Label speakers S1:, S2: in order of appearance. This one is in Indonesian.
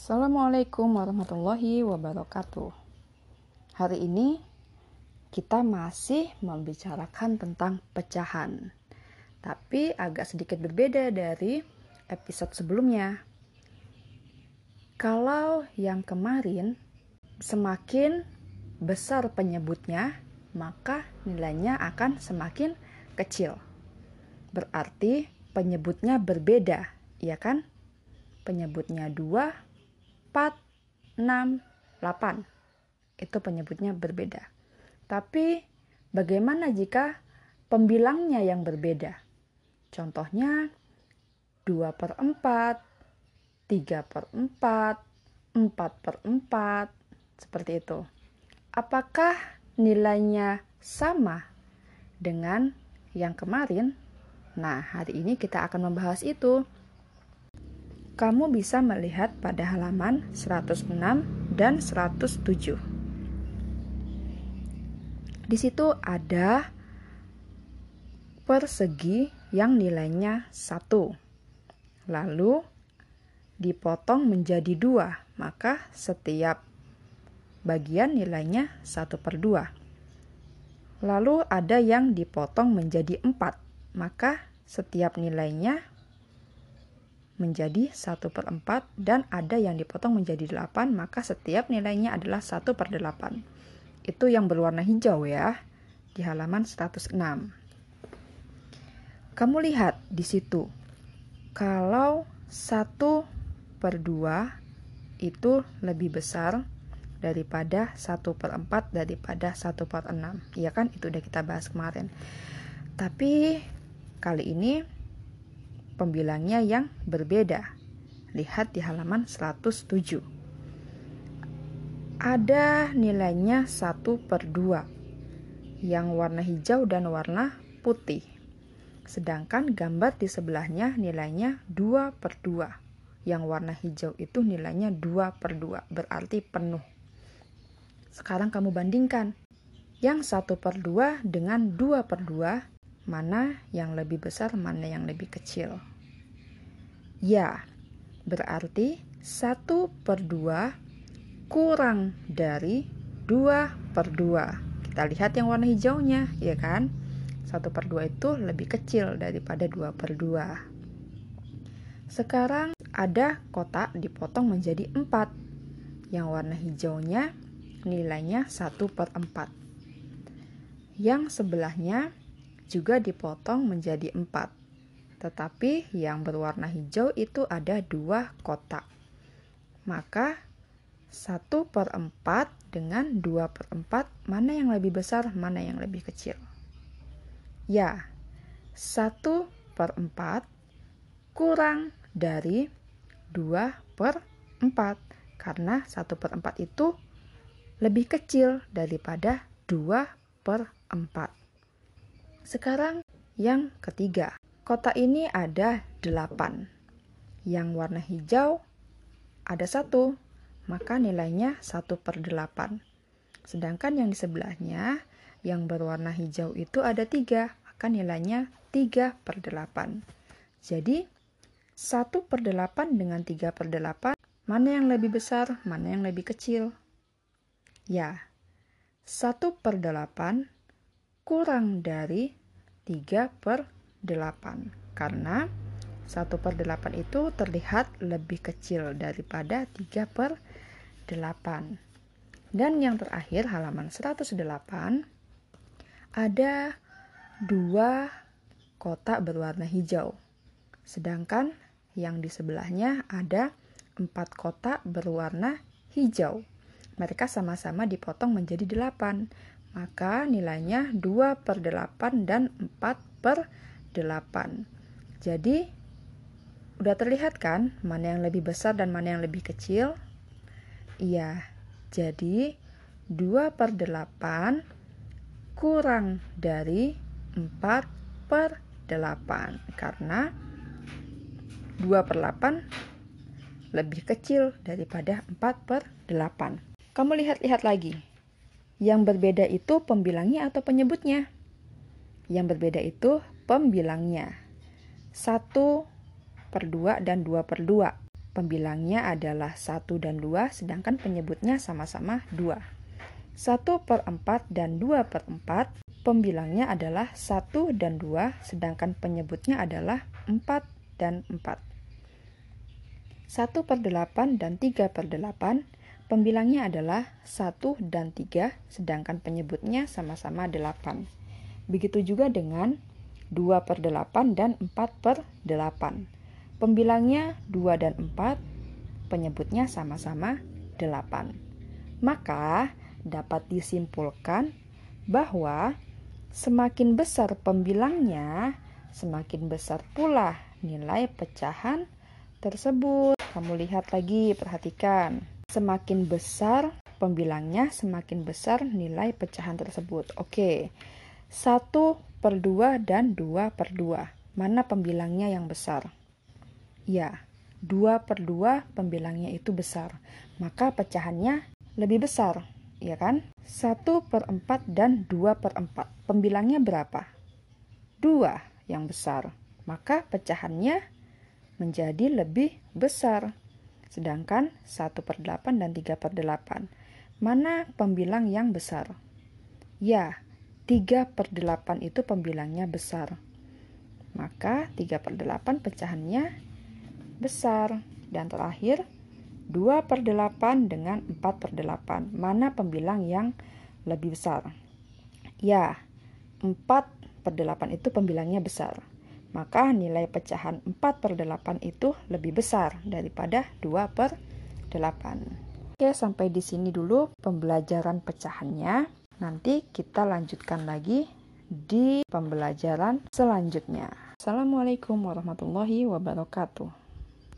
S1: Assalamualaikum warahmatullahi wabarakatuh. Hari ini kita masih membicarakan tentang pecahan, tapi agak sedikit berbeda dari episode sebelumnya. Kalau yang kemarin semakin besar penyebutnya, maka nilainya akan semakin kecil. Berarti penyebutnya berbeda, ya kan? Penyebutnya 2 4, 6, 8. Itu penyebutnya berbeda. Tapi bagaimana jika pembilangnya yang berbeda? Contohnya 2 per 4, 3 per 4, 4 per 4, seperti itu. Apakah nilainya sama dengan yang kemarin? Nah, hari ini kita akan membahas itu kamu bisa melihat pada halaman 106 dan 107. Di situ ada persegi yang nilainya 1. Lalu dipotong menjadi dua, maka setiap bagian nilainya 1 per 2. Lalu ada yang dipotong menjadi 4, maka setiap nilainya menjadi 1 per 4 dan ada yang dipotong menjadi 8 maka setiap nilainya adalah 1 per 8 itu yang berwarna hijau ya di halaman 106 kamu lihat di situ kalau 1 per 2 itu lebih besar daripada 1 per 4 daripada 1 per 6 iya kan? Itu udah kita bahas kemarin. Tapi kali ini pembilangnya yang berbeda. Lihat di halaman 107. Ada nilainya 1 per 2 yang warna hijau dan warna putih. Sedangkan gambar di sebelahnya nilainya 2 per 2. Yang warna hijau itu nilainya 2 per 2, berarti penuh. Sekarang kamu bandingkan. Yang 1 per 2 dengan 2 per 2 mana yang lebih besar, mana yang lebih kecil. Ya, berarti 1 per 2 kurang dari 2 per 2. Kita lihat yang warna hijaunya, ya kan? 1 per 2 itu lebih kecil daripada 2 per 2. Sekarang ada kotak dipotong menjadi 4. Yang warna hijaunya nilainya 1 per 4. Yang sebelahnya juga dipotong menjadi empat. Tetapi yang berwarna hijau itu ada dua kotak. Maka 1 per 4 dengan 2 per 4 mana yang lebih besar, mana yang lebih kecil? Ya, 1 per 4 kurang dari 2 per 4 karena 1 per 4 itu lebih kecil daripada 2 per 4. Sekarang yang ketiga. Kotak ini ada delapan. Yang warna hijau ada satu, maka nilainya satu per delapan. Sedangkan yang di sebelahnya yang berwarna hijau itu ada tiga, maka nilainya tiga per delapan. Jadi satu per delapan dengan tiga per delapan, mana yang lebih besar, mana yang lebih kecil? Ya, satu per delapan kurang dari 3 per 8 karena 1 per 8 itu terlihat lebih kecil daripada 3 per 8 dan yang terakhir halaman 108 ada dua kotak berwarna hijau. Sedangkan yang di sebelahnya ada empat kotak berwarna hijau. Mereka sama-sama dipotong menjadi 8 maka nilainya 2 per 8 dan 4 per 8. Jadi, udah terlihat kan mana yang lebih besar dan mana yang lebih kecil? Iya, jadi 2 per 8 kurang dari 4 per 8 karena 2 per 8 lebih kecil daripada 4 per 8. Kamu lihat-lihat lagi, yang berbeda itu pembilangnya atau penyebutnya? Yang berbeda itu pembilangnya. 1 per 2 dan 2 per 2. pembilangnya adalah 1 dan 2, sedangkan penyebutnya sama-sama 2. 1 per 4 dan 2 per 4, pembilangnya adalah 1 dan 2, sedangkan penyebutnya adalah 4 dan 4. 1 per 8 dan 3 per 8, pembilangnya adalah 1 dan 3, sedangkan penyebutnya sama-sama 8. Begitu juga dengan 2 per 8 dan 4 per 8. Pembilangnya 2 dan 4, penyebutnya sama-sama 8. Maka dapat disimpulkan bahwa semakin besar pembilangnya, semakin besar pula nilai pecahan tersebut. Kamu lihat lagi, perhatikan. Semakin besar pembilangnya, semakin besar nilai pecahan tersebut. Oke, 1 per 2 dan 2 per 2. Mana pembilangnya yang besar? Ya, 2 per 2 pembilangnya itu besar. Maka pecahannya lebih besar, ya kan? 1 per 4 dan 2 per 4. Pembilangnya berapa? 2 yang besar. Maka pecahannya menjadi lebih besar. Sedangkan 1 per 8 dan 3 per 8. Mana pembilang yang besar? Ya, 3 per 8 itu pembilangnya besar. Maka 3 per 8 pecahannya besar. Dan terakhir, 2 per 8 dengan 4 per 8. Mana pembilang yang lebih besar? Ya, 4 per 8 itu pembilangnya besar maka nilai pecahan 4 per 8 itu lebih besar daripada 2 per 8. Oke, sampai di sini dulu pembelajaran pecahannya. Nanti kita lanjutkan lagi di pembelajaran selanjutnya. Assalamualaikum warahmatullahi wabarakatuh.